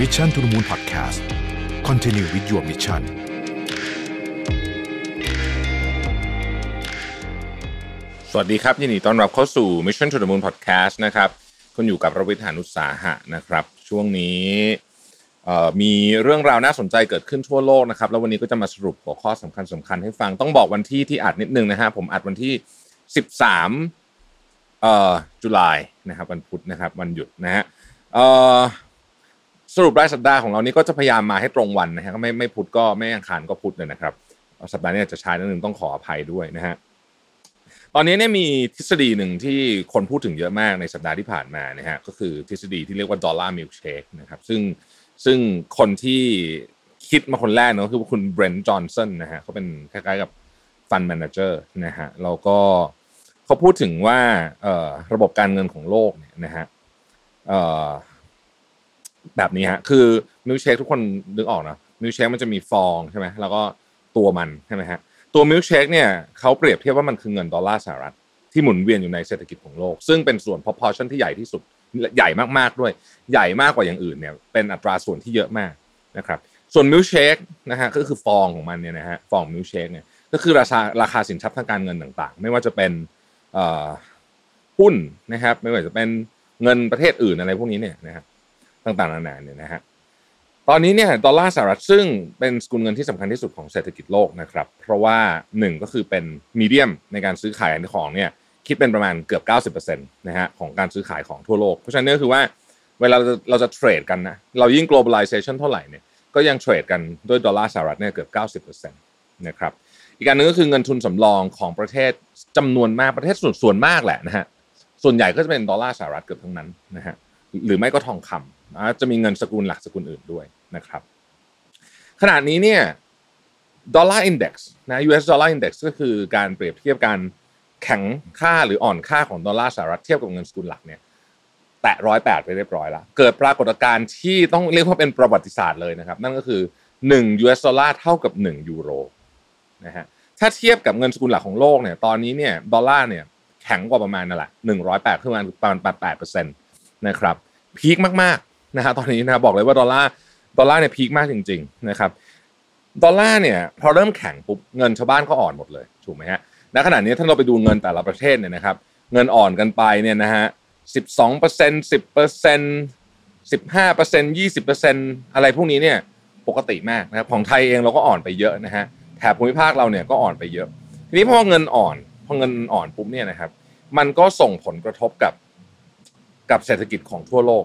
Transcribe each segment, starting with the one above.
Mission to the Moon Podcast Continue with your mission สวัสดีครับยินดีต้อนรับเข้าสู่ Mission to the Moon Podcast นะครับคุณอยู่กับรวิทยานุสาหะนะครับ ช่วงนี้มีเรื่องราวน่าสนใจเกิดขึ้นทั่วโลกนะครับ แล้ววันนี้ก็จะมาสรุปหัวข้อสำคัญสำคัญให้ฟังต้องบอกวันที่ที่อัดนิดนึงนะฮะผมอัดวันที่ 13เอ่อJuly นะครับวันพุธนะครับ วันหยุดนะฮะเอ่อ สรุปรายสัปดาห์ของเรานี้ก็จะพยายามมาให้ตรงวันนะฮะไม่ไม่พุธก็ไม่อังคารก็พุธเลยนะครับ สัปดาห์นี้จะช้านิดนึงต้องขออภัยด้วยนะฮะตอนนี้เนี่ยมีทฤษฎีหนึ่งที่คนพูดถึงเยอะมากในสัปดาห์ที่ผ่านมานะฮะก็คือทฤษฎีที่เรียกว่า Dollar Milkshake นะครับซึ่งซึ่งคนที่คิดมาคนแรกเนอะคือคุณ Brent Johnson นะฮะเขาเป็นคล้ายๆกับfund manager นะฮะแล้วก็เขาพูดถึงว่าระบบการเงินของโลกเนี่ยนะฮะ แบบนี้ฮะ คือมิลเชคทุกคนนึกออกนะมิลเชคมันจะมีฟองใช่ไหมแล้วก็ตัวมันใช่ไหมฮะตัวมิลเชคเนี่ยเขาเปรียบเทียบว่ามันคือเงินดอลลาร์สหรัฐที่หมุนเวียนอยู่ในเศรษฐกิจของโลก ซึ่งเป็นส่วน proportion ที่ใหญ่ที่สุดใหญ่มากๆด้วย ใหญ่มากกว่าอย่างอื่นเนี่ยเป็นอัตราส่วนที่เยอะมากนะครับส่วนมิลเชคนะฮะก็คือฟองของมันเนี่ยนะฮะฟองมิลเชคเนี่ยก็คือราคาราคาสินทรัพย์ทางการเงินต่างๆ ไม่ว่าจะเป็นหุ้นนะครับไม่ว่าจะเป็นเงินประเทศอื่นอะไรพวกนี้เนี่ยนะครับ ต่างๆนานาเนี่ยนะฮะตอนนี้เนี่ยดอลลาร์สหรัฐซึ่งเป็นสกุลเงินที่สำคัญที่สุดของเศรษฐกิจโลกนะครับเพราะว่าหนึ่งก็คือเป็น medium ในการซื้อขายของเนี่ยคิดเป็นประมาณเกือบ 90%นะฮะของการซื้อขายของทั่วโลก เพราะฉะนั้นก็คือว่าเวลาเราจะเทรดกันนะเรายิ่ง globalization เท่าไหร่เนี่ยก็ยังเทรดกันด้วยดอลลาร์สหรัฐเนี่ยเกือบ 90%นะครับอีกประการหนึ่งก็คือเงินทุนสำรองของประเทศจำนวนมากประเทศส่วนส่วนมากแหละนะฮะส่วนใหญ่ก็จะเป็นดอลลาร์สหรัฐเกือบทั้งนั้นนะฮะหรือไม่ก็ทองคำ อาจจะมีเงินสกุลหลักสกุลอื่นด้วยนะครับ ขณะนี้เนี่ยดอลลาร์อินเด็กซ์นะ US ดอลลาร์อินเด็กซ์ก็คือการเปรียบเทียบการแข็งค่าหรืออ่อนค่าของดอลลาร์สหรัฐเทียบกับเงินสกุลหลักเนี่ยแตะร้อยแปดไปเรียบร้อยแล้ว เกิดปรากฏการณ์ที่ต้องเรียกว่าเป็นประวัติศาสตร์เลยนะครับ นั่นก็คือ 1 US dollar เท่ากับ 1 ยูโรนะฮะถ้าเทียบกับเงินสกุลหลักของโลกเนี่ยตอนนี้เนี่ยดอลลาร์เนี่ยแข็งกว่าประมาณนั่นแหละ108ขึ้นมาประมาณแปดเปอร์เซ็นต์นะครับ peak มากๆ นะฮะตอนนี้นะบอกเลยว่าดอลลาร์ดอลลาร์เนี่ย peak มากจริง ๆ นะครับดอลลาร์เนี่ยพอเริ่มแข็งปุ๊บเงินชาวบ้านก็อ่อนหมดเลยถูกไหมฮะณขณะนี้ถ้าเราไปดูเงินแต่ละประเทศเนี่ยนะครับ เงินอ่อนกันไปเนี่ยนะฮะสิบสองเปอร์เซ็นต์สิบเปอร์เซ็นต์สิบห้าเปอร์เซ็นต์ยี่สิบเปอร์เซ็นต์อะไรพวกนี้เนี่ยปกติมากนะครับของไทยเองเราก็อ่อนไปเยอะนะฮะแถบภูมิภาคเราเนี่ยก็อ่อนไปเยอะ ทีนี้พอเงินอ่อนพอเงินอ่อนปุ๊บเนี่ยนะครับ มันก็ส่งผลกระทบกับกับเศรษฐกิจของทั่วโลก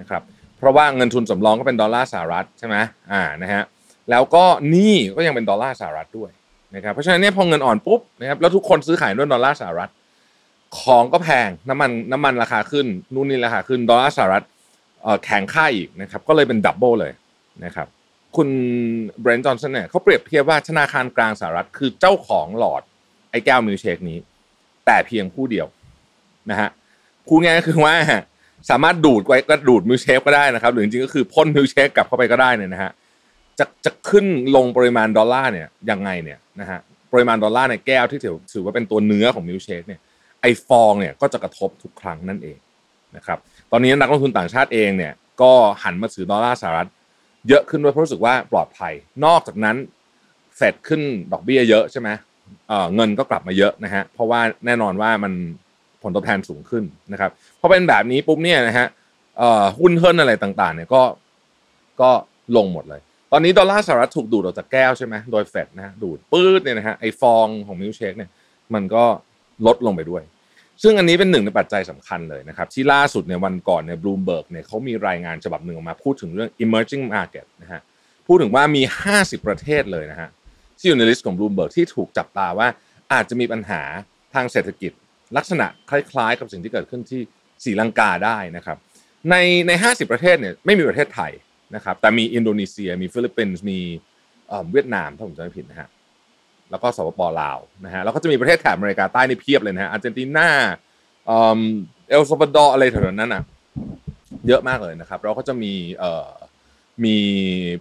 นะครับ เพราะว่าเงินทุนสำรองก็เป็นดอลลาร์สหรัฐใช่ไหมอ่านะฮะแล้วก็หนี้ก็ยังเป็นดอลลาร์สหรัฐด้วยนะครับเพราะฉะนั้นเนี่ยพอเงินอ่อนปุ๊บนะครับแล้วทุกคนซื้อขายด้วยดอลลาร์สหรัฐ ของก็แพงน้ำมันน้ำมันราคาขึ้นนู่นนี่ราคาขึ้นดอลลาร์สหรัฐแข็งค่าอีกนะครับก็เลยเป็น double เลยนะครับคุณ Brent Johnson เนี่ยเขาเปรียบเทียบว่าธนาคารกลางสหรัฐคือเจ้าของหลอดไอ้แก้วมิลเชคนี้ แต่เพียงผู้เดียวนะฮะพูดง่ายก็คือว่า สามารถดูดไว้ก็ดูดมิลเชคก็ได้นะครับ หรือจริงๆก็คือพ่นมิลเชคกลับเข้าไปก็ได้เนี่ยนะฮะจะจะขึ้นลงปริมาณดอลลาร์เนี่ยยังไงเนี่ยนะฮะปริมาณดอลลาร์ในแก้วที่ถือถือว่าเป็นตัวเนื้อของมิลเชคเนี่ยไอฟองเนี่ยก็จะกระทบทุกครั้งนั่นเองนะครับตอนนี้นักลงทุนต่างชาติเองเนี่ยก็หันมาซื้อดอลลาร์สหรัฐ เยอะขึ้นด้วยเพราะรู้สึกว่าปลอดภัย นอกจากนั้นเฟดขึ้นดอกเบี้ยเยอะใช่ไหมเออเงินก็กลับมาเยอะนะฮะเพราะว่าแน่นอนว่ามันผลตอบแทนสูงขึ้นนะครับพอเป็นแบบนี้ปุ๊บเนี่ยนะฮะหุ้นเหิ้นอะไรต่างๆ เนี่ยก็ก็ลงหมดเลย ตอนนี้ดอลลาร์สหรัฐถูกดูดออกจากแก้วใช่ไหมโดยเฟดนะฮะดูดปื้ดเนี่ยนะฮะไอฟองของมิลเชคเนี่ยมันก็ลดลงไปด้วย ซึ่งอันนี้เป็นหนึ่งในปัจจัยสำคัญเลยนะครับ ที่ล่าสุดในวันก่อนเนี่ยบลูมเบิร์กเนี่ยเขามีรายงานฉบับหนึ่งออกมาพูดถึงเรื่อง emerging market นะฮะพูดถึงว่ามี 50 ประเทศเลยนะฮะที่อยู่ใน list ของบลูมเบิร์กที่ถูกจับตาว่าอาจจะมีปัญหาทางเศรษฐกิจ ลักษณะคล้ายๆ กับสิ่งที่เกิดขึ้นที่ศรีลังกาได้นะครับ ในใน 50 ประเทศเนี่ยไม่มีประเทศไทยนะครับ แต่มีอินโดนีเซีย มีฟิลิปปินส์มีเวียดนามถ้าผมจำไม่ผิดนะฮะแล้วก็สปป.ลาวนะฮะแล้วก็จะมีประเทศแถบอเมริกาใต้นี่เพียบเลยนะฮะอาร์เจนตินาเอลซัลวาดอร์อะไรแถวนั้นอะเยอะมากเลยนะครับแล้วก็จะมีเอ่อมี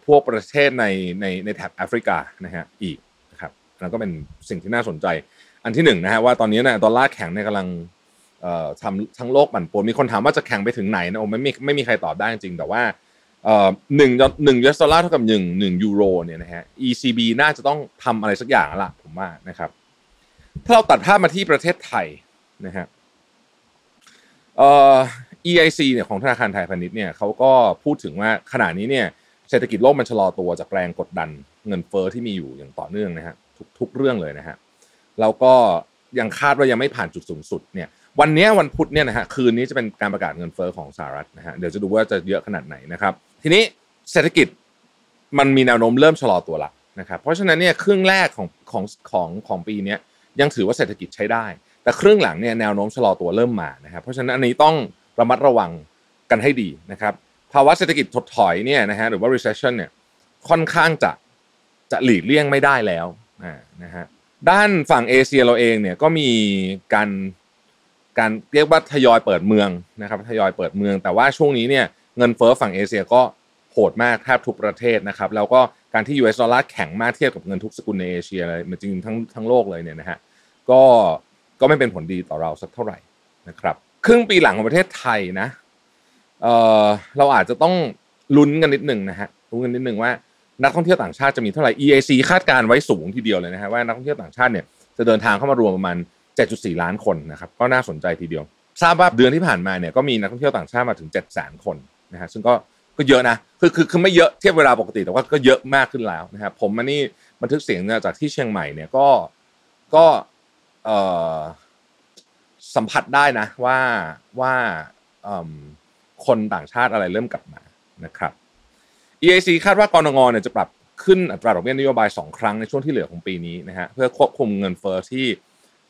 พวกประเทศในในในแถบแอฟริกานะฮะอีกนะครับแล้วก็เป็นสิ่งที่น่าสนใจ อันที่หนึ่งนะฮะว่าตอนนี้เนี่ยดอลลาร์แข็งเนี่ยกำลังทำทั้งโลกปั่นป่วนมีคนถามว่าจะแข็งไปถึงไหนนะโอ้ไม่มีไม่มีใครตอบได้จริงแต่ว่าหนึ่งหนึ่งยูเอสดอลลาร์เท่ากับหนึ่งหนึ่งยูโรเนี่ยนะฮะ ECB น่าจะต้องทำอะไรสักอย่างละผมว่านะครับ ถ้าเราตัดภาพมาที่ประเทศไทยนะฮะเอ่อ EIC เนี่ยของธนาคารไทยพาณิชย์เนี่ยเขาก็พูดถึงว่าขณะนี้เนี่ยเศรษฐกิจโลกมันชะลอตัวจากแรงกดดันเงินเฟอ้อที่มีอยู่อย่างต่อเนื่องนะฮะทุกทุกเรื่องเลยนะฮะ แล้วก็ยังคาดว่ายังไม่ผ่านจุดสูงสุดเนี่ยวันนี้วันพุธเนี่ยนะฮะคืนนี้จะเป็นการประกาศเงินเฟอ้อของสหรัฐนะฮะเดี๋ยวจะดูว่าจะเยอะขนาดไหนนะครับ ทีนี้เศรษฐกิจมันมีแนวโน้มเริ่มชะลอตัวละนะครับเพราะฉะนั้นเนี่ยครึ่งแรกของของของของปีนี้ยังถือว่าเศรษฐกิจใช้ได้ แต่ครึ่งหลังเนี่ยแนวโน้มชะลอตัวเริ่มมานะครับเพราะฉะนั้นอันนี้ต้องระมัดระวังกันให้ดีนะครับภาวะเศรษฐกิจถดถอยเนี่ยนะฮะหรือว่า recession เนี่ยค่อนข้างจะจะหลีกเลี่ยงไม่ได้แล้วนะฮะ ด้านฝั่งเอเชียเราเองเนี่ยก็มีการการเรียกว่าทยอยเปิดเมืองนะครับทยอยเปิดเมือง แต่ว่าช่วงนี้เนี่ยเงินเฟ้อฝั่งเอเชียก็โหดมากแทบทุกประเทศนะครับแล้วก็การที่ US ดอลลาร์แข็งมากเทียบกับเงินทุกสกุลในเอเชียเลยจริงทั้งทั้งโลกเลยเนี่ยนะฮะก็ก็ไม่เป็นผลดีต่อเราสักเท่าไหร่นะครับครึ่งปีหลังของประเทศไทยนะเออเราอาจจะต้องลุ้นกันนิดหนึ่งนะฮะลุ้นกันนิดหนึ่งว่า นักท่องเที่ยวต่างชาติจะมีเท่าไหร่ EAC คาดการไว้สูงทีเดียวเลยนะฮะว่านักท่องเที่ยวต่างชาติเนี่ยจะเดินทางเข้ามารวมประมาณ 7.4 ล้านคนนะครับก็น่าสนใจทีเดียว ทราบว่าเดือนที่ผ่านมาเนี่ยก็มีนักท่องเที่ยวต่างชาติมาถึง 7 0 0 0 0คนนะฮะซึ่งก็ก็เยอะนะคือคือคือไม่เยอะเทียบเวลาปกติแต่ว่าก็เยอะมากขึ้นแล้วนะครับผมมานี่บันทึกเสียงจากที่เชียงใหม่เนี่ยก็ก็เอ่อสัมผัสได้นะว่าว่าคนต่างชาติอะไรเริ่มกลับมานะครับ EAC คาดว่ากรงงเนี่ยจะปรับขึ้นอัตราดอกเบี้ยนโยบาย 2 ครั้งในช่วงที่เหลือของปีนี้นะฮะเพื่อควบคุมเงินเฟอ้อที่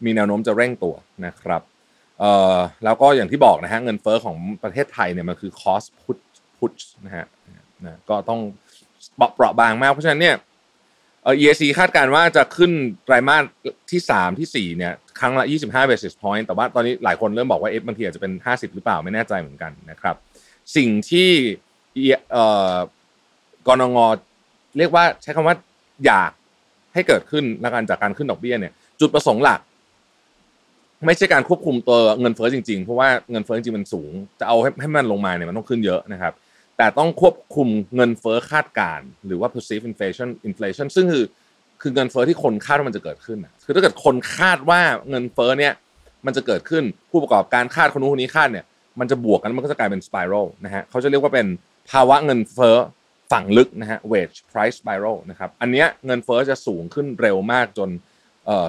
มีแนวโน้มจะเร่งตัวนะครับเอ่อแล้วก็อย่างที่บอกนะฮะเงินเฟอ้อของประเทศไทยเนี่ยมันคือ cost put put นะฮะนะก็ต้องเปราะบางมากเพราะฉะนั้นเนี่ยเออ EAC คาดการณ์ว่าจะขึ้นไตรมาสที่ 3 ที่ 4 เนี่ย ครั้งละ 25 basis point แต่ว่าตอนนี้หลายคนเริ่มบอกว่าเอฟบางทีอาจจะเป็น 50 หรือเปล่าไม่แน่ใจเหมือนกันนะครับ สิ่งที่เอ่อ กรงงเรียกว่าใช้คำว่าอยากให้เกิดขึ้นและการจากการขึ้นดอกเบี้ยเนี่ย จุดประสงค์หลัก ไม่ใช่การควบคุมตัวเงินเฟ้อจริงๆ เพราะว่าเงินเฟ้อจริงมันสูง จะเอาให้ให้มันลงมาเนี่ยมันต้องขึ้นเยอะนะครับ แต่ต้องควบคุมเงินเฟ้อคาดการหรือว่า perceived inflation inflation ซึ่งคือคือเงินเฟ้อที่คนคาดว่ามันจะเกิดขึ้นคือถ้าเกิดคนคาดว่าเงินเฟ้อเนี่ย มันจะเกิดขึ้นผู้ประกอบการคาดคนนู้นคนนี้คาดเนี่ย มันจะบวกกันมันก็จะกลายเป็น spiral นะฮะเขาจะเรียกว่าเป็นภาวะเงินเฟ้อ ฝั่งลึกนะฮะ wage price spiral นะครับอันเนี้ยเงินเฟอ้อจะสูงขึ้นเร็วมากจน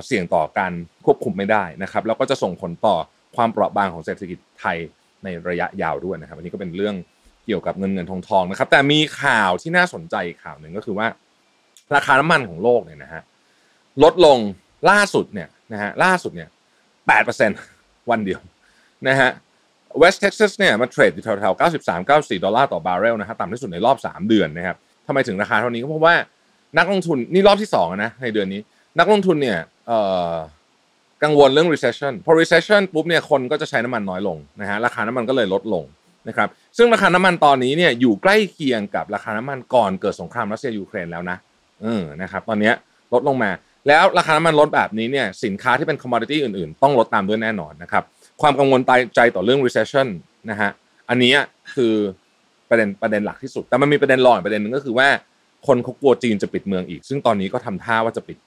เสี่ยงต่อการควบคุมไม่ได้นะครับแล้วก็จะส่งผลต่อความเปราะบางของเศรษฐกิจไทยในระยะยาวด้วยนะครับอันนี้ก็เป็นเรื่องเกี่ยวกับเงินเงินทองทองนะครับ แต่มีข่าวที่น่าสนใจข่าวหนึ่งก็คือว่า ราคาน้ำมันของโลกเนี่ยนะฮะลดลงล่าสุดเนี่ยนะฮะล่าสุดเนี่ยแปดเปอร์เซ็นต์วันเดียวนะฮะ West Texas เนี่ยมาเทรดอยู่แถวๆ93 94 ดอลลาร์ต่อบาร์เรลนะฮะต่ำที่สุดในรอบ 3 เดือนนะครับทำไมถึงราคาเท่านี้ก็เพราะว่านักลงทุนนี่รอบที่2นะในเดือนนี้ นักลงทุนเนี่ยกังวลเรื่อง recession พอ recession ปุ๊บเนี่ยคนก็จะใช้น้ำมันน้อยลงนะฮะราคาน้ำมันก็เลยลดลงนะครับซึ่งราคาน้ำมันตอนนี้เนี่ยอยู่ใกล้เคียงกับราคาน้ำมันก่อนเกิดสงครามรัสเซียยูเครนแล้วนะเออนะครับตอนนี้ลดลงมา แล้วราคาน้ำมันลดแบบนี้เนี่ยสินค้าที่เป็น commodity อื่นๆ ต้องลดตามด้วยแน่นอนนะครับ ความกังวลใจต่อเรื่อง recession นะฮะอันนี้คือประเด็นประเด็นหลักที่สุด แต่มันมีประเด็นรองประเด็นหนึ่งก็คือว่าคนเขากลัวจีนจะปิดเมืองอีก ซึ่งตอนนี้ก็ทำท่าว่าจะปิด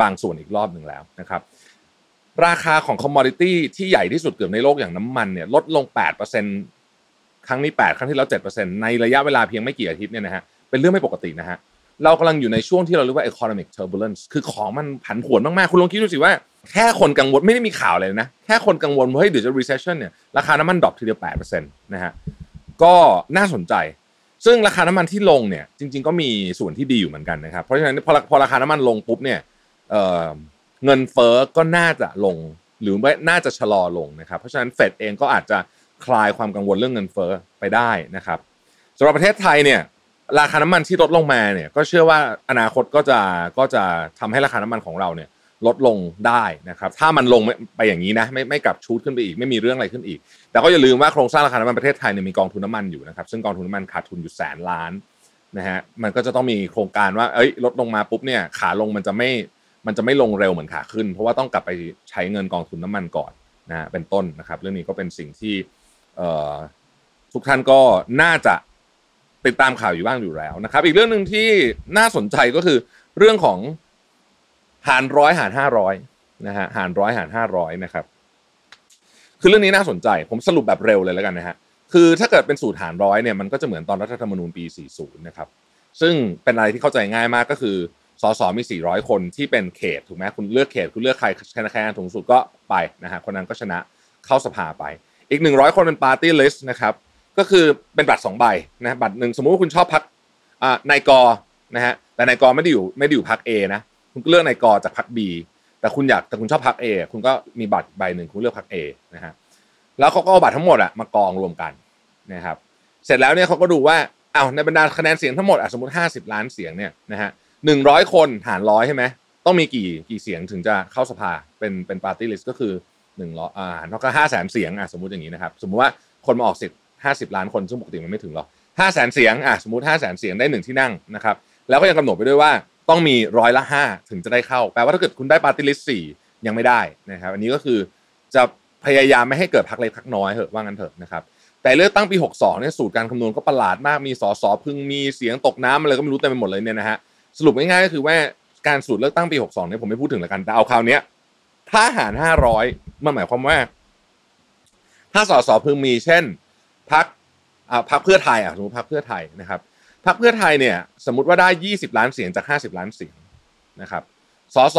บางส่วนอีกรอบหนึ่งแล้วนะครับ ราคาของ commodity ที่ใหญ่ที่สุดเกือบในโลกอย่างน้ำมันเนี่ยลดลง 8%ครั้งนี้ 8 ครั้งที่แล้ว 7%ในระยะเวลาเพียงไม่กี่อาทิตย์เนี่ยนะฮะเป็นเรื่องไม่ปกตินะฮะ เรากำลังอยู่ในช่วงที่เราเรียกว่า economic turbulence คือของมันผันผวนมากๆ คุณลองคิดดูสิว่า แค่คนกังวลไม่ได้มีข่าวเลยนะ แค่คนกังวลว่าเฮ้ยเดี๋ยวจะ recession เนี่ยราคาน้ำมัน drop ทีเดียวแปดเปอร์เซ็นต์นะฮะก็น่าสนใจ ซึ่งราคาน้ำมันที่ลงเนี่ยจริง ๆ ก็มีส่วนที่ดีอยู่เหมือนกันนะครับเพราะฉะนั้นพอพอราคาน้ำมันลงปุ๊บเนี่ยเเงินเฟ้อก็น่าจะลงหรือว่น่าจะชะลอลงนะครับ เพราะฉะนั้นเฟดเองก็อาจจะคลายความกังวลเรื่องเงินเฟ้อไปได้นะครับสำหรับประเทศไทยเนี่ย ราคาน้ำมันที่ลดลงมาเนี่ยก็เชื่อว่าอนาคตก็จะก็จะทำให้ราคาน้ำมันของเราเนี่ยลดลงได้นะครับ ถ้ามันลงไปอย่างนี้นะไม่ไม่กลับชูดขึ้นไปอีกไม่มีเรื่องอะไรขึ้นอีก แต่ก็อย่าลืมว่าโครงสร้างราคาน้ำมันประเทศไทยเนี่ยมีกองทุนน้ามันอยู่นะครับซึ่งกองทุนน้ามันขาดทุนอยู่แสนล้านนะฮะมันก็จะต้องมีโครงการว่าเอ้ยลดลงมาปุ๊บเนี่ยขาลงมันจะไม่มันจะไม่ลงเร็วเหมือนขาขึ้น เพราะว่าต้องกลับไปใช้เงินกองทุนน้ามันก่อนนะเป็นต้นนะครับ เรื่องนี้ก็เป็นสิ่งที่ทุกท่านก็น่าจะ ติดตามข่าวอยู่บ้างอยู่แล้วนะครับ อีกเรื่องหนึ่งที่น่าสนใจก็คือเรื่องของหารร้อยหารห้าร้อยนะฮะหารร้อยหารห้าร้อยนะครับ คือเรื่องนี้น่าสนใจ ผมสรุปแบบเร็วเลยแล้วกันนะฮะคือถ้าเกิดเป็นสูตรหารร้อยเนี่ยมันก็จะเหมือนตอนรัฐธรรมนูญปี 40 นะครับ ซึ่งเป็นอะไรที่เข้าใจง่ายมากก็คือสสมี 400 คนที่เป็นเขตถูกไหมคุณเลือกเขต คุณเลือกใครชนะแคนสูงสุดก็ไปนะฮะคนนั้นก็ชนะเข้าสภาไป อีก 100 คนเป็นปาร์ตี้ลิสต์นะครับ ก็คือเป็นบัตร2ใบนะบัตรหนึ่งสมมุติว่าคุณชอบพักอ่านายกนะฮะแต่นายกไม่ได้อยู่ไม่ได้อยู่พัก A นะคุณก็เลือกนายกจากพัก B แต่คุณอยากแต่คุณชอบพัก A คุณก็มีบัตรใบหนึ่งคุณเลือกพัก A นะฮะแล้วเขาก็เอาบัตรทั้งหมดอะมากองรวมกันนะครับ เสร็จแล้วเนี่ยเขาก็ดูว่าอ้าวในบรรดาคะแนนเสียงทั้งหมดอะสมมติ 50 ล้านเสียงเนี่ยนะฮะหนึ่งร้อยคนหารร้อยใช่ไหมต้องมีกี่กี่เสียงถึงจะเข้าสภาเป็นเป็นปาร์ตี้ลิสต์ก็คือหนึ่งร้อยอ่าเท่ากับห้าแสนเสียงอะสมมติอย่างนี้นะครับ สมมติว่าคนมาออกสิทธิ์ ห้าสิบล้านคนซึ่งปกติมันไม่ถึงหรอกห้าแสนเสียงอะสมมติห้าแสนเสียงได้หนึ่งที่นั่งนะครับแล้วก็ยังกำหนดไปด้วยว่าต้องมีร้อยละห้าถึงจะได้เข้า แปลว่าถ้าเกิดคุณได้ปาร์ตี้ลิสต์สี่ยังไม่ได้นะครับอันนี้ก็คือจะพยายามไม่ให้เกิดพักเล็กพักน้อยเหอะว่างั้นเถอะนะครับแต่เลือกตั้งปี 62เนี่ยสูตรการคำนวณก็ประหลาดมากมีสอสอพึงมีเสียงตกน้ำอะไรก็ไม่รู้เต็มไปหมดเลยเนี่ยนะฮะสรุปง่ายๆก็คือว่าการสูตรเลือกตั้งปี 62เนี่ยผมไม่พูดถึงแล้วกันแต่เอาคราวนี้ถ้าหาร 500มันหมายความว่า ถ้าสสพึงมีเช่น พรรคอ่าพรรคเพื่อไทยอะสมมติพรรคเพื่อไทยนะครับพรรคเพื่อไทยเนี่ยสมมติว่าได้ 20 ล้านเสียงจาก 50 ล้านเสียงนะครับสส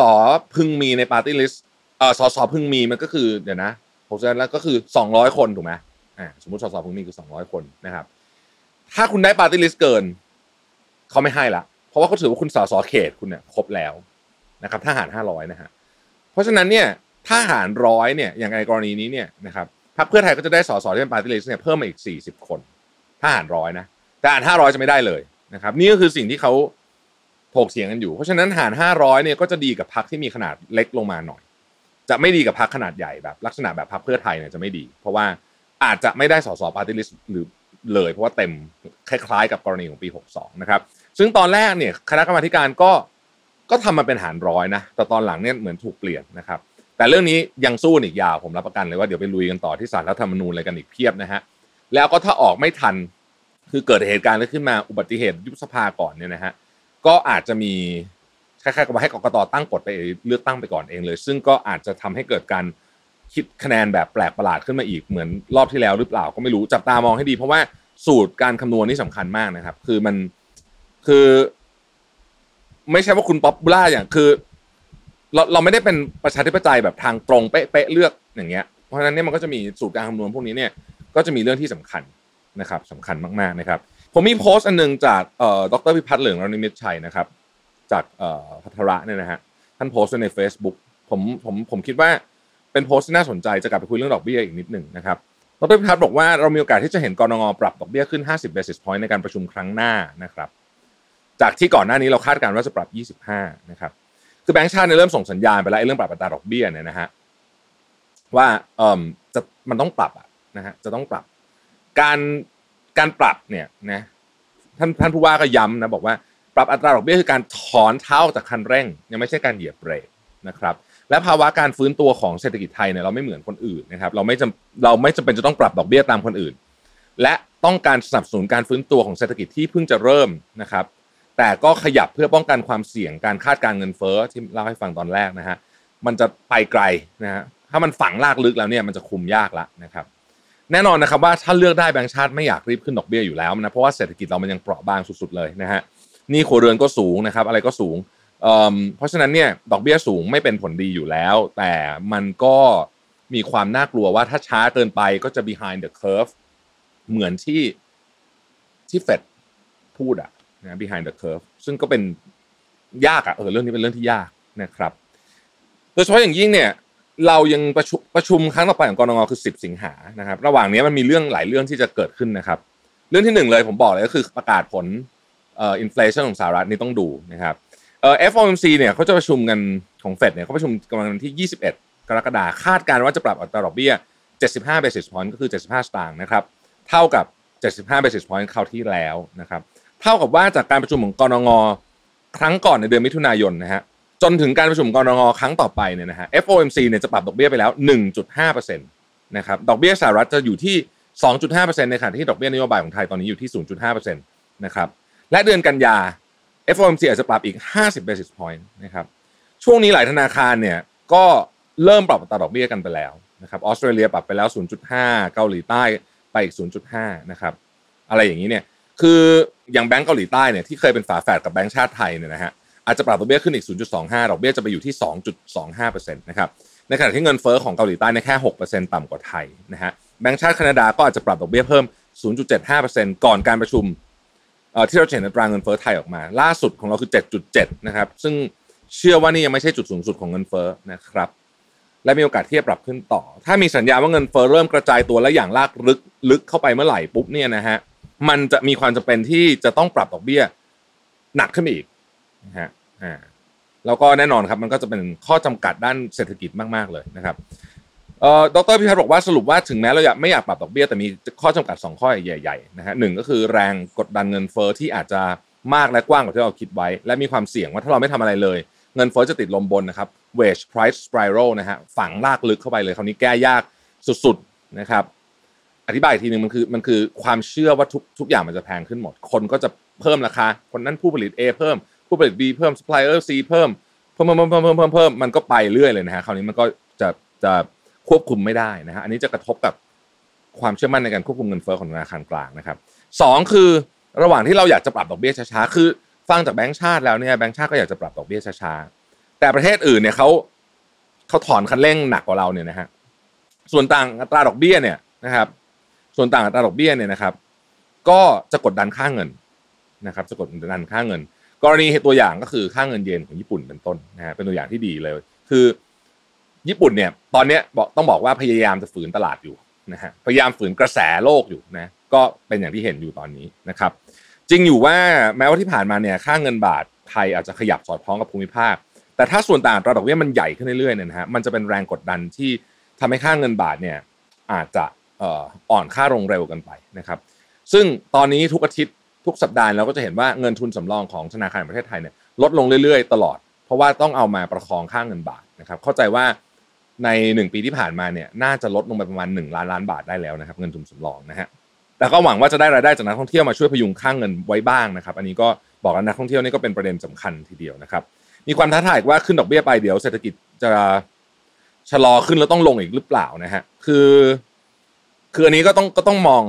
พึงมีในปาร์ตี้ลิสต์เอ่อสสพึงมีมันก็คือเดี๋ยวนะผมจะแล้วก็คือ 200 คนถูกไหมอ่าสมมติสสพึงมีคือ 200 คนนะครับ ถ้าคุณได้ปาร์ตี้ลิสต์เกินเขาไม่ให้ละเพราะว่าเขาถือว่าคุณสสเขตคุณเนี่ยครบแล้วนะครับถ้าหาร 500นะฮะเพราะฉะนั้นเนี่ยถ้าหารร้อยเนี่ยอย่างในกรณีนี้เนี่ยนะครับ พรรคเพื่อไทยก็จะได้สสที่เป็นปาร์ตี้ลิสต์เนี่ยเพิ่มมาอีก 40 คนถ้าหารร้อยนะแต่หาร500จะไม่ได้เลยนะครับนี่ก็คือสิ่งที่เขาถกเถียงกันอยู่ เพราะฉะนั้นหาร500เนี่ยก็จะดีกับพรรคที่มีขนาดเล็กลงมาหน่อย จะไม่ดีกับพรรคขนาดใหญ่แบบ ลักษณะแบบพรรคเพื่อไทยเนี่ยจะไม่ดี เพราะว่าอาจจะไม่ได้สสปาร์ตี้ลิสต์หรือเลย เพราะว่าเต็มคล้ายๆ กับกรณีของปี 62 นะครับ ซึ่งตอนแรกเนี่ยคณะกรรมาการก็ก็ทำมาเป็นหารร้อยนะแต่ตอนหลังเนี่ยเหมือนถูกเปลี่ยนนะครับ แต่เรื่องนี้ยังสู้อีกยาวผมรับประกันเลยว่าเดี๋ยวไปลุยกันต่อที่ศาลรัฐธรรมนูญอะไรกันอีกเพียบนะฮะแล้วก็ถ้าออกไม่ทันคือเกิดเหตุการณ์ขึ้นมาอุบัติเหตุยุบสภาก่อนเนี่ยนะฮะก็อาจจะมีคล้ายๆกับว่าให้กรกตตั้งกฎไปเลือกตั้งไปก่อนเองเลย ซึ่งก็อาจจะทำให้เกิดการคิดคะแนนแบบแปลกประหลาดขึ้นมาอีกเหมือนรอบที่แล้วหรือเปล่าก็ไม่รู้จับตามองให้ดี เพราะว่าสูตรการคำนวณนี่สำคัญมากนะครับ คือมันคือ ไม่ใช่ว่าคุณ popular อย่างคือ เราเราไม่ได้เป็นประชาธิปไตยแบบทางตรงเป๊ะๆเลือกอย่างเงี้ย เพราะฉะนั้นเนี่ยมันก็จะมีสูตรการคำนวณพวกนี้เนี่ยก็จะมีเรื่องที่สำคัญนะครับสำคัญมากๆนะครับ ผมมีโพสต์อันหนึ่งจากเอ่อดรพิพัฒน์เหลืองนฤมิตชัยนะครับ จากเอ่อภัทรเนี่ยนะฮะท่านโพสต์ใน Facebook ผมผมผมคิดว่าเป็นโพสต์ที่น่าสนใจจะกลับไปคุยเรื่องดอกเบี้ยอีกนิดหนึ่งนะครับดรพิพัฒน์บอกว่าเรามีโอกาสที่จะเห็นกรงงปรับดอกเบี้ยขึ้น 50 basis point ในการประชุมครั้งหน้านะครับ จากที่ก่อนหน้านี้เราคาดการณ์ว่าจะปรับ 25 นะครับ คือแบงก์ชาติเนี่ยเริ่มส่งสัญญาณไปแล้วไอ้เรื่องปรับอัตราดอกเบี้ยเนี่ยนะฮะว่าเอ่อจะมันต้องปรับอะนะฮะจะต้องปรับ การการปรับเนี่ยนะท่านท่านผู้ว่าก็ย้ำนะบอกว่าปรับอัตราดอกเบี้ยคือการถอนเท้าจากคันเร่ง ยังไม่ใช่การเหยียบเบรกนะครับและภาวะการฟื้นตัวของเศรษฐกิจไทยเนี่ยเราไม่เหมือนคนอื่นนะครับเราไม่จำเราไม่จำเป็นจะต้องปรับดอกเบี้ยตามคนอื่น และต้องการสนับสนุนการฟื้นตัวของเศรษฐกิจที่เพิ่งจะเริ่มนะครับ แต่ก็ขยับเพื่อป้องกันความเสี่ยงการคาดการเงินเฟ้อที่เล่าให้ฟังตอนแรกนะฮะมันจะไปไกลนะฮะถ้ามันฝังลากลึกแล้วเนี่ยมันจะคุมยากละนะครับแน่นอนนะครับว่าถ้าเลือกได้แบงก์ชาติไม่อยากรีบขึ้นดอกเบี้ยอยู่แล้วนะเพราะว่าเศรษฐกิจเรามันยังเปราะบางสุดๆเลยนะฮะนี่ครัวเรือนก็สูงนะครับอะไรก็สูงเอ่อเพราะฉะนั้นเนี่ยดอกเบี้ยสูงไม่เป็นผลดีอยู่แล้ว แต่มันก็มีความน่ากลัวว่าถ้าช้าเกินไปก็จะ behind the curve เหมือนที่ที่เฟดพูดอะ นะ behind the curve ซึ่งก็เป็นยากอะเออเรื่องนี้เป็นเรื่องที่ยากนะครับโดยเฉพาะอย่างยิ่งเนี่ยเรายังประชุมประชุมครั้งต่อไปของกรงงคือ 10 สิงหานะครับ ระหว่างนี้มันมีเรื่องหลายเรื่องที่จะเกิดขึ้นนะครับ เรื่องที่หนึ่งเลยผมบอกเลยก็คือประกาศผลเอ่ออินฟลชันของสหรัฐนี่ต้องดูนะครับเอ่อ FOMC เนี่ยเขาจะประชุมกันของเฟดเนี่ยเขาประชุมกันวันที่ 21 กรกฎาคมคาดการณ์ว่าจะปรับอัตราดอกเบี้ย 75 basis point ก็คือ 75 สตางค์นะครับ เท่ากับ 75 basis point คราวที่แล้วนะครับ เท่ากับว่าจากการประชุมของกรงงครั้งก่อนในเดือนมิถุนายนนะฮะจนถึงการประชุมกรงงครั้งต่อไปเนี่ยนะฮะ FOMC เนี่ยจะปรับดอกเบี้ยไปแล้ว 1.5%นะครับดอกเบี้ยสหรัฐจะอยู่ที่ 2.5%ในขณะที่ดอกเบี้ยนโยบายของไทยตอนนี้อยู่ที่ 0.5%นะครับและเดือนกันยา FOMC อาจจะปรับอีก 50 basis point นะครับช่วงนี้หลายธนาคารเนี่ยก็เริ่มปรับอัตราดอกเบี้ยกันไปแล้วนะครับออสเตรเลียปรับไปแล้ว 0.5 เกาหลีใต้ไปอีก 0.5 นะครับอะไรอย่างนี้เนี่ย คืออย่างแบงก์เกาหลีใต้เนี่ยที่เคยเป็นฝาแฝดกับแบงก์ชาติไทยเนี่ยนะฮะอาจจะปรับดอกเบี้ยขึ้นอีก 0.25 ดอกเบี้ยจะไปอยู่ที่ 2.25%นะครับในขณะที่เงินเฟ้อของเกาหลีใต้เนี่ยแค่ 6%ต่ำกว่าไทยนะฮะแบงก์ชาติแคนาดาก็อาจจะปรับดอกเบี้ยเพิ่ม 0.75%ก่อนการประชุมที่เราเห็นอัตราเงินเฟ้อไทยออกมา ล่าสุดของเราคือ 7.7 นะครับ ซึ่งเชื่อว่านี่ยังไม่ใช่จุดสูงสุดของเงินเฟ้อนะครับ และมีโอกาสที่จะปรับขึ้นต่อ ถ้ามีสัญญาว่าเงินเฟ้อเริ่มกระจายตัวและอย่างลากลึกลึกเข้าไปเมื่อไหร่ปุ๊บเนี่ยนะฮะ มันจะมีความจำเป็นที่จะต้องปรับดอกเบี้ย หนักขึ้นไปอีกนะฮะอ่าแล้วก็แน่นอนครับมันก็จะเป็นข้อจำกัดด้านเศรษฐกิจมากๆเลยนะครับเอ่อดรพิพัฒน์บอกว่าสรุปว่าถึงแม้เราอยากไม่อยากปรับดอกเบี้ยแต่มีข้อจำกัด 2 ข้อใหญ่ๆนะฮะหนึ่งก็คือแรงกดดันเงินเฟ้อที่อาจจะมากและกว้างกว่าที่เราคิดไว้ และมีความเสี่ยงว่าถ้าเราไม่ทำอะไรเลย เงินเฟ้อจะติดลมบนนะครับ wage price spiral นะฮะฝังลากลึกเข้าไปเลยคราวนี้แก้ยากสุดๆนะครับ อธิบายทีหนึ่งมันคือมันคือความเชื่อว่าทุกทุกอย่างมันจะแพงขึ้นหมด คนก็จะเพิ่มราคา คนนั้นผู้ผลิต A เพิ่ม ผู้ผลิต B เพิ่ม suppliers เพิ่มเพิ่มเพิ่มเพิ่มเพิ่มเพิ่มมันก็ไปเรื่อยเลยนะฮะคราวนี้มันก็จะจะควบคุมไม่ได้นะฮะอันนี้จะกระทบกับความเชื่อมั่นในการควบคุมเงินเฟ้อของธนาคารกลางนะครับสองคือระหว่างที่เราอยากจะปรับดอกเบี้ยช้าๆคือฟังจากแบงก์ชาติแล้วเนี่ยแบงก์ชาติก็อยากจะปรับดอกเบี้ยช้าๆแต่ประเทศอื่นเนี่ยเขาเขาถอนคันเร่งหนักกว่าเราเนี่ยนะฮะส่วนต่างอัตราดอกเบี้ยเนี่ยนะครับ ส่วนต่างอัตราดอกเบี้ยเนี่ยนะครับ ก็จะกดดันค่าเงินนะครับจะกดดันค่าเงิน กรณีตัวอย่างก็คือค่าเงินเยนของญี่ปุ่นเป็นต้นนะฮะเป็นตัวอย่างที่ดีเลย คือญี่ปุ่นเนี่ยตอนนี้บอกต้องบอกว่าพยายามจะฝืนตลาดอยู่นะฮะพยายามฝืนกระแสโลกอยู่นะก็เป็นอย่างที่เห็นอยู่ตอนนี้นะครับ จริงอยู่ว่าแม้ว่าที่ผ่านมาเนี่ยค่าเงินบาทไทยอาจจะขยับสอดคล้องกับภูมิภาค แต่ถ้าส่วนต่างระดอกเบี้ยมันใหญ่ขึ้นเรื่อยๆเนี่ยนะฮะมันจะเป็นแรงกดดันที่ทำให้ค่าเงินบาทเนี่ยอาจจะ อ่อนค่าลงเร็วกันไปนะครับ ซึ่งตอนนี้ทุกอาทิตย์ทุกสัปดาห์เราก็จะเห็นว่าเงินทุนสำรองของธนาคารแห่งประเทศไทยเนี่ยลดลงเรื่อยๆ ตลอด เพราะว่าต้องเอามาประคองค่าเงินบาทนะครับ เข้าใจว่าใน 1 ปีที่ผ่านมาเนี่ยน่าจะลดลงไปประมาณ 1 ล้านล้านบาทได้แล้วนะครับ เงินทุนสำรองนะฮะแต่ก็หวังว่าจะได้รายได้จากนักท่องเที่ยวมาช่วยพยุงค่าเงินไว้บ้างนะครับอันนี้ก็บอกว่านักท่องเที่ยวนี่ก็เป็นประเด็นสำคัญทีเดียวนะครับ มีความท้าทายว่าขึ้นดอกเบี้ยไปเดี๋ยวเศรษฐกิจจะชะลอขึ้นแล้วต้องลงอีกหรือเปล่านะฮะคือ คืออันนี้ก็ต้องก็ต้องมอง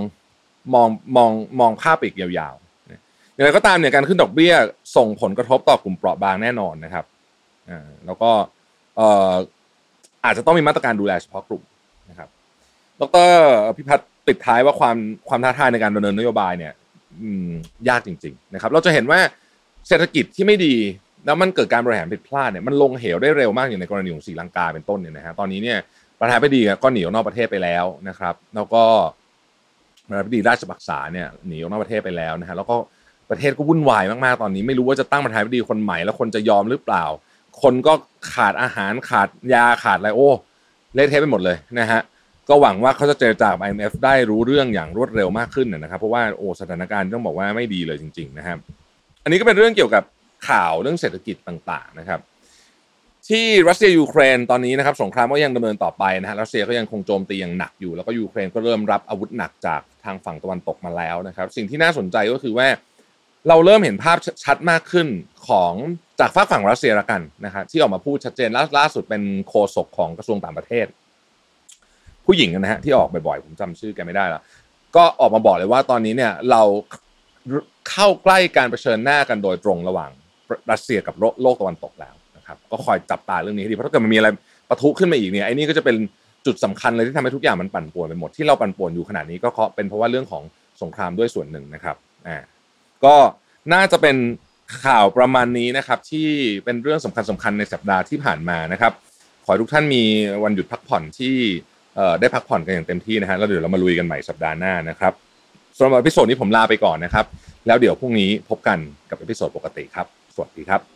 มองมองมองภาพอีกยาวๆอย่างไรก็ตามเนี่ยการขึ้นดอกเบี้ยส่งผลกระทบต่อกลุ่มเปราะบางแน่นอนนะครับอ่าแล้วก็เอ่ออาจจะต้องมีมาตรการดูแลเฉพาะกลุ่มนะครับ ดรพิพัฒน์ปิดท้ายว่าความความท้าทายในการดำเนินนโยบายเนี่ยยากจริง ๆ นะครับ เราจะเห็นว่าเศรษฐกิจที่ไม่ดีแล้วมันเกิดการบริหารผิดพลาดเนี่ยมันลงเหวได้เร็วมากอย่างในกรณีของศรีลังกาเป็นต้นเนี่ยนะฮะตอนนี้เนี่ย ประธานาธิบดีก็หนีออกนอกประเทศไปแล้วนะครับ แล้วก็ประธานาธิบดีราชบักษาเนี่ยหนีออกนอกประเทศไปแล้วนะฮะแล้วก็ประเทศก็วุ่นวายมากๆตอนนี้ ไม่รู้ว่าจะตั้งประธานาธิบดีคนใหม่ แล้วคนจะยอมหรือเปล่า คนก็ขาดอาหารขาดยาขาดอะไรโอ้เละเทะไปหมดเลยนะฮะก็หวังว่าเขาจะเจรจากับ IMF ได้รู้เรื่องอย่างรวดเร็วมากขึ้นนะครับ เพราะว่าโอ้สถานการณ์ต้องบอกว่าไม่ดีเลยจริง ๆ นะครับ อันนี้ก็เป็นเรื่องเกี่ยวกับข่าวเรื่องเศรษฐกิจต่าง ๆ นะครับ ที่รัสเซียยูเครนตอนนี้นะครับสงครามก็ยังดำเนินต่อไปนะฮะรัสเซียก็ยังคงโจมตีอย่างหนักอยู่ แล้วก็ยูเครนก็เริ่มรับอาวุธหนักจากทางฝั่งตะวันตกมาแล้วนะครับสิ่งที่น่าสนใจก็คือว่า เราเริ่มเห็นภาพชัดมากขึ้นของจากฝากฝั่งรัสเซียละกันนะครับที่ออกมาพูดชัดเจนล่าสุดเป็นโฆษกของกระทรวงต่างประเทศ ผู้หญิงนะฮะที่ออกบ่อยๆผมจำชื่อแกไม่ได้แล้วก็ออกมาบอกเลยว่าตอนนี้เนี่ยเราเข้าใกล้การเผชิญหน้ากันโดยตรงระหว่างรัสเซียกับโลกตะวันตกแล้ว นะครับก็คอยจับตาเรื่องนี้ให้ดีเพราะถ้าเกิดมันมีอะไรประทุขึ้นมาอีกเนี่ยไอ้นี่ก็จะเป็นจุดสำคัญเลยที่ทำให้ทุกอย่างมันปั่นป่วนไปหมดที่เราปั่นป่วนอยู่ขนาดนี้ก็เพราะเป็นเพราะว่าเรื่องของสงครามด้วยส่วนหนึ่งนะครับอ่าก็น่าจะเป็นข่าวประมาณนี้นะครับ ที่เป็นเรื่องสำคัญสำคัญในสัปดาห์ที่ผ่านมานะครับ ขอให้ทุกท่านมีวันหยุดพักผ่อนที่ได้พักผ่อนกันอย่างเต็มที่นะฮะแล้วเดี๋ยวเรามาลุยกันใหม่สัปดาห์หน้านะครับสำหรับ episode นี้ผมลาไปก่อนนะครับ แล้วเดี๋ยวพรุ่งนี้พบกันกับ episode ปกติครับ สวัสดีครับ